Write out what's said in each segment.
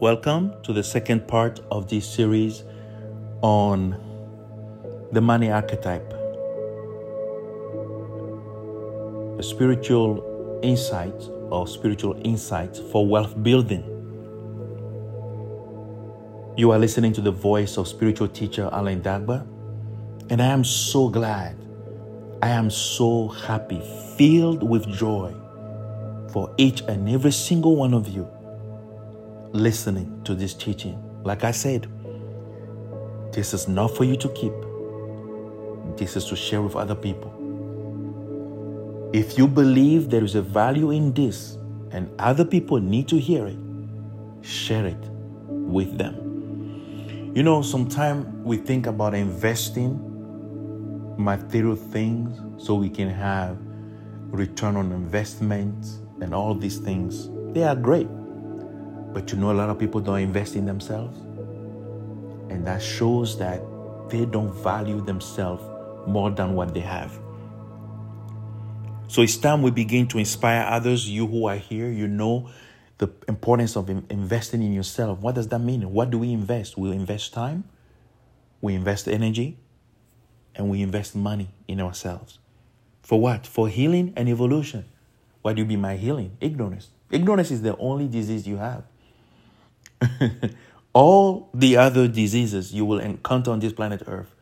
Welcome to the second part of this series on the money archetype. A spiritual insight or spiritual insights for wealth building. You are listening to the voice of spiritual teacher Alain Dagba, and I am so glad, I am so happy, filled with joy for each and every single one of you listening to this teaching. Like I said, this is not for you to keep, this is to share with other people. If you believe there is a value in this and other people need to hear it, share it with them. You know, sometimes we think about investing material things so we can have return on investment and all these things. They are great. But you know, a lot of people don't invest in themselves. And that shows that they don't value themselves more than what they have. So it's time we begin to inspire others. You who are here, you know the importance of investing in yourself. What does that mean? What do we invest? We invest time, we invest energy, and we invest money in ourselves. For what? For healing and evolution. What do you mean by healing? Ignorance. Ignorance is the only disease you have. All the other diseases you will encounter on this planet Earth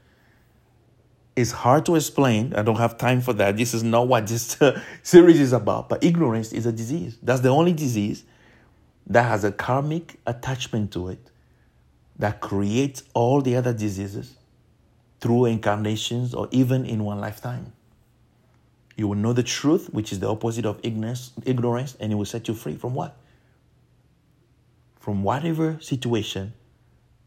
is hard to explain. I don't have time for that. This is not what this uh, series is about. But ignorance is a disease. That's the only disease that has a karmic attachment to it that creates all the other diseases through incarnations or even in one lifetime. You will know the truth, which is the opposite of ignorance, ignorance and it will set you free from what? From whatever situation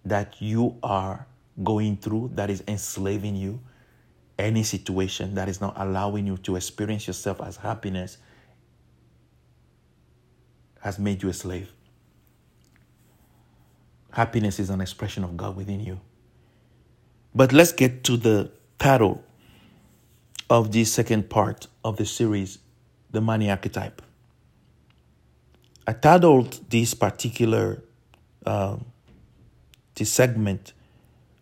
that you are going through that is enslaving you, any situation that is not allowing you to experience yourself as happiness has made you a slave. Happiness is an expression of God within you. But let's get to the title of this second part of the series, The Money Archetype. I titled this particular um, this segment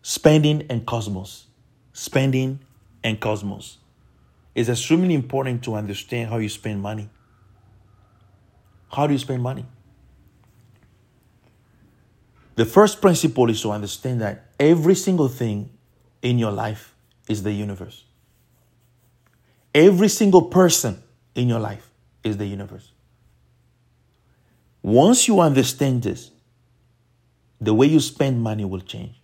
"Spending and Cosmos." Spending and cosmos. It's extremely important to understand how you spend money. How do you spend money? The first principle is to understand that every single thing in your life is the universe. Every single person in your life is the universe. Once you understand this, the way you spend money will change.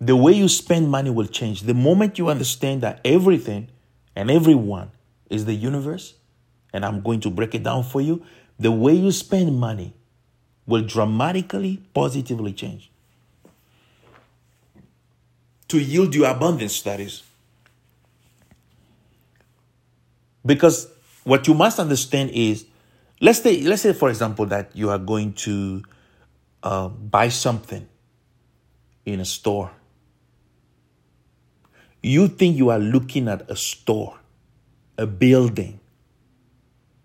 The way you spend money will change. The moment you understand that everything and everyone is the universe, and I'm going to break it down for you, the way you spend money will dramatically, positively change. To yield you abundance, that is. Because what you must understand is let's say let's say for example that you are going to uh, buy something in a store. You think you are looking at a store a building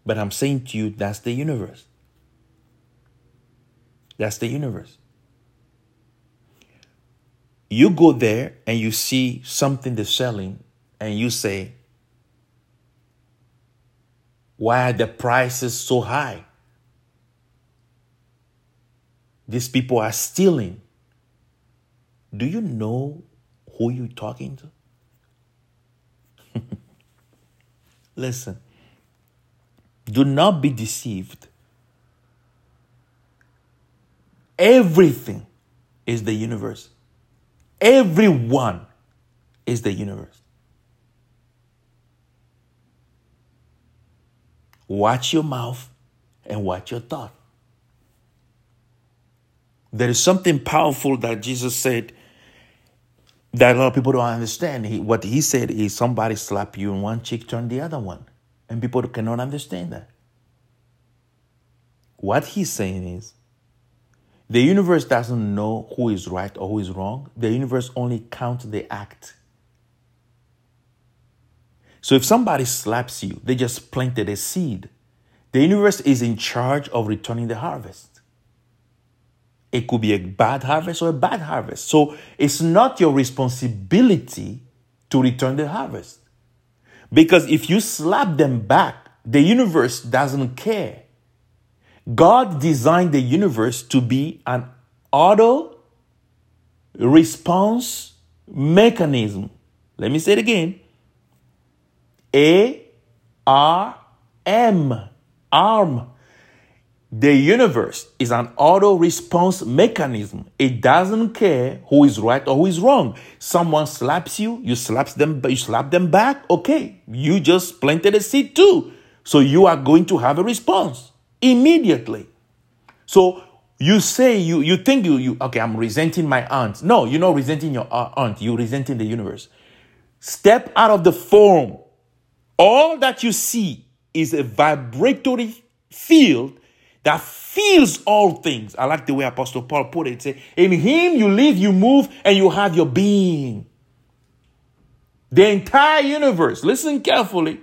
but i'm saying to you that's the universe. That's the universe. You go there and you see something they're selling and you say why are the prices so high? These people are stealing. Do you know who you're talking to? Listen, do not be deceived. Everything is the universe. Everyone is the universe. Watch your mouth and watch your thought. There is something powerful that Jesus said that a lot of people don't understand. He, what he said is somebody slap you in one cheek, turn the other one. And people cannot understand that. What he's saying is the universe doesn't know who is right or who is wrong. The universe only counts the act. So if somebody slaps you, they just planted a seed. The universe is in charge of returning the harvest. It could be a bad harvest or a bad harvest. So it's not your responsibility to return the harvest. Because if you slap them back, the universe doesn't care. God designed the universe to be an auto response mechanism. Let me say it again. A R M. Arm. The universe is an auto response mechanism. It doesn't care who is right or who is wrong. Someone slaps you, you slaps them, you slap them back. Okay, you just planted a seed too. So you are going to have a response immediately. So you say you you think you you okay, I'm resenting my aunt. No, you're not resenting your uh, aunt. You're resenting the universe. Step out of the form. All that you see is a vibratory field that feels all things. I like the way Apostle Paul put it. Say, in him you live, you move, and you have your being. The entire universe, listen carefully.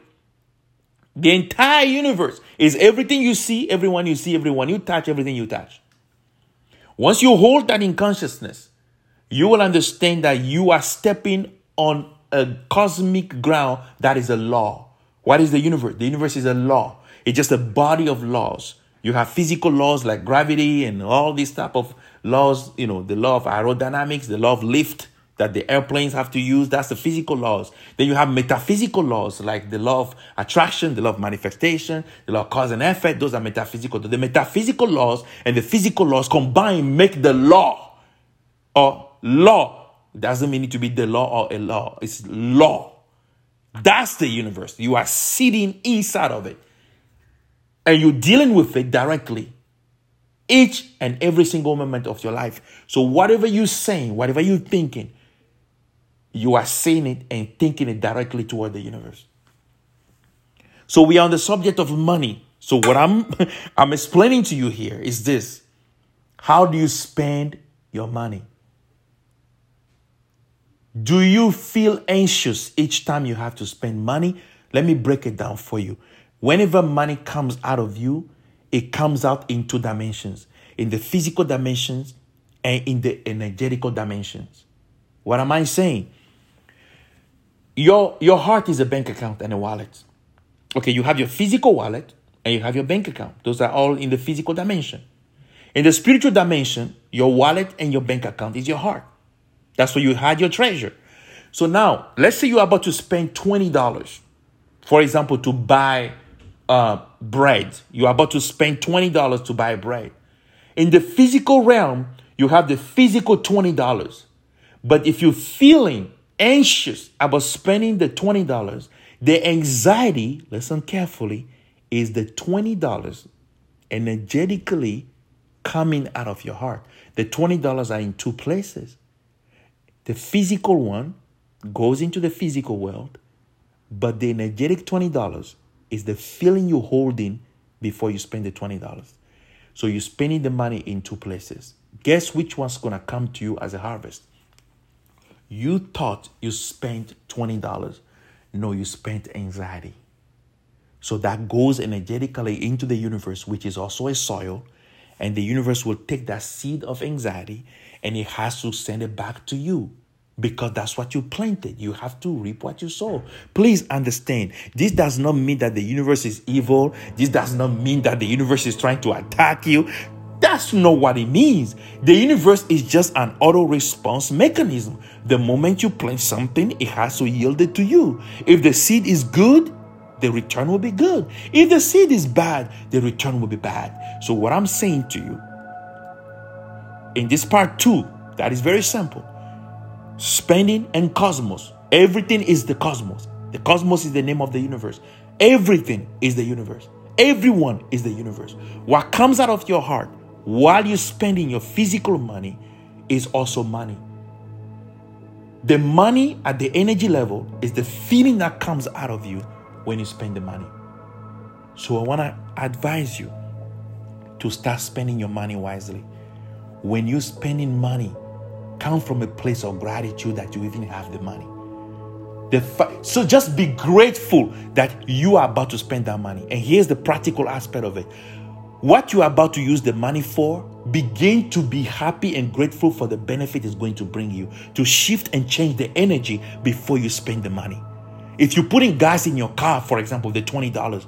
The entire universe is everything you see, everyone you see, everyone you touch, everything you touch. Once you hold that in consciousness, you will understand that you are stepping on a cosmic ground that is a law. What is the universe? The universe is a law. It's just a body of laws. You have physical laws like gravity and all these type of laws, you know, the law of aerodynamics, the law of lift that the airplanes have to use. That's the physical laws. Then you have metaphysical laws like the law of attraction, the law of manifestation, the law of cause and effect. Those are metaphysical. The metaphysical laws and the physical laws combined make the law or law. Doesn't mean it to be the law or a law. It's law. That's the universe. You are sitting inside of it. And you're dealing with it directly each and every single moment of your life. So, whatever you're saying, whatever you're thinking, you are saying it and thinking it directly toward the universe. So, we are on the subject of money. So, what I'm, I'm explaining to you here is this How do you spend your money? Do you feel anxious each time you have to spend money? Let me break it down for you. Whenever money comes out of you, it comes out in two dimensions in the physical dimensions and in the energetical dimensions. What am I saying? Your, your heart is a bank account and a wallet. Okay, you have your physical wallet and you have your bank account. Those are all in the physical dimension. In the spiritual dimension, your wallet and your bank account is your heart. That's where you hide your treasure. So now, let's say you're about to spend $20, for example, to buy uh, bread. You're about to spend $20 to buy bread. In the physical realm, you have the physical $20. But if you're feeling anxious about spending the $20, the anxiety, listen carefully, is the $20 energetically coming out of your heart. The $20 are in two places. The physical one goes into the physical world, but the energetic $20 is the feeling you're holding before you spend the $20. So you're spending the money in two places. Guess which one's gonna come to you as a harvest? You thought you spent $20. No, you spent anxiety. So that goes energetically into the universe, which is also a soil, and the universe will take that seed of anxiety and it has to send it back to you because that's what you planted. You have to reap what you sow. Please understand, this does not mean that the universe is evil. This does not mean that the universe is trying to attack you. That's not what it means. The universe is just an auto response mechanism. The moment you plant something, it has to yield it to you. If the seed is good, the return will be good. If the seed is bad, the return will be bad. So, what I'm saying to you in this part two, that is very simple spending and cosmos. Everything is the cosmos. The cosmos is the name of the universe. Everything is the universe. Everyone is the universe. What comes out of your heart while you're spending your physical money is also money. The money at the energy level is the feeling that comes out of you when you spend the money. So I want to advise you to start spending your money wisely. When you're spending money, come from a place of gratitude that you even have the money. The fa- so just be grateful that you are about to spend that money. And here's the practical aspect of it. What you are about to use the money for, begin to be happy and grateful for the benefit it's going to bring you. To shift and change the energy before you spend the money. If you're putting gas in your car, for example, the $20,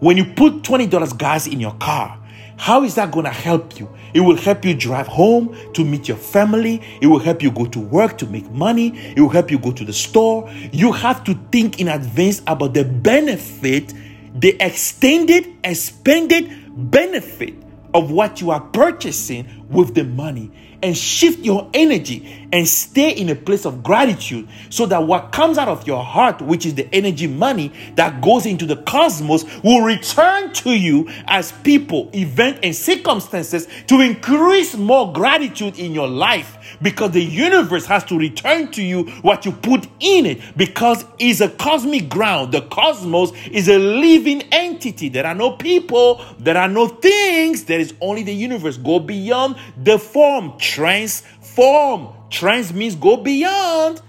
when you put $20 gas in your car, how is that going to help you? It will help you drive home to meet your family. It will help you go to work to make money. It will help you go to the store. You have to think in advance about the benefit, the extended, expanded benefit of what you are purchasing with the money and shift your energy and stay in a place of gratitude so that what comes out of your heart, which is the energy money that goes into the cosmos, will return to you as people, event, and circumstances to increase more gratitude in your life because the universe has to return to you what you put in it because it's a cosmic ground. The cosmos is a living entity. There are no people, there are no things, there is only the universe. Go beyond the form, transform. Trans means go beyond.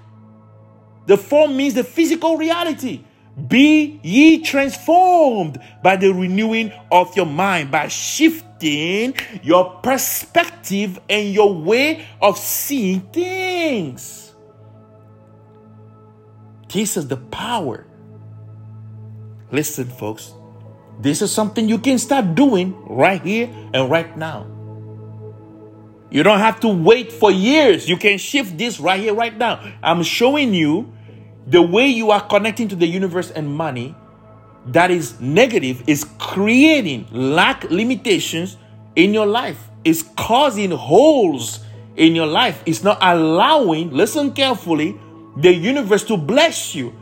The form means the physical reality. Be ye transformed by the renewing of your mind, by shifting your perspective and your way of seeing things. This is the power. Listen, folks, this is something you can start doing right here and right now. You don't have to wait for years. You can shift this right here, right now. I'm showing you the way you are connecting to the universe and money that is negative is creating lack limitations in your life is causing holes in your life it's not allowing listen carefully the universe to bless you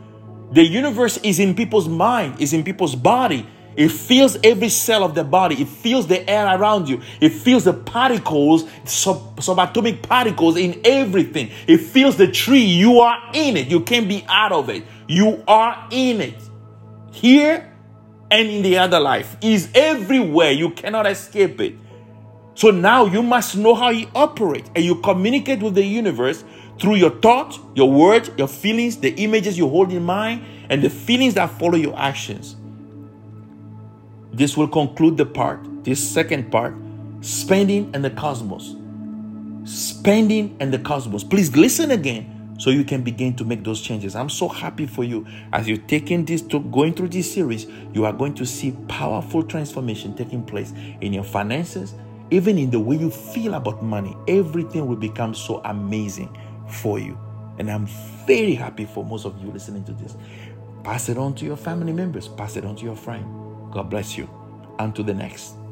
the universe is in people's mind is in people's body it feels every cell of the body. It feels the air around you. It feels the particles, sub- subatomic particles in everything. It feels the tree. You are in it. You can't be out of it. You are in it. Here and in the other life is everywhere. You cannot escape it. So now you must know how you operate and you communicate with the universe through your thoughts, your words, your feelings, the images you hold in mind, and the feelings that follow your actions. This will conclude the part, this second part, spending and the cosmos. Spending and the cosmos. Please listen again so you can begin to make those changes. I'm so happy for you as you're taking this to going through this series. You are going to see powerful transformation taking place in your finances, even in the way you feel about money. Everything will become so amazing for you. And I'm very happy for most of you listening to this. Pass it on to your family members, pass it on to your friend. God bless you. And to the next.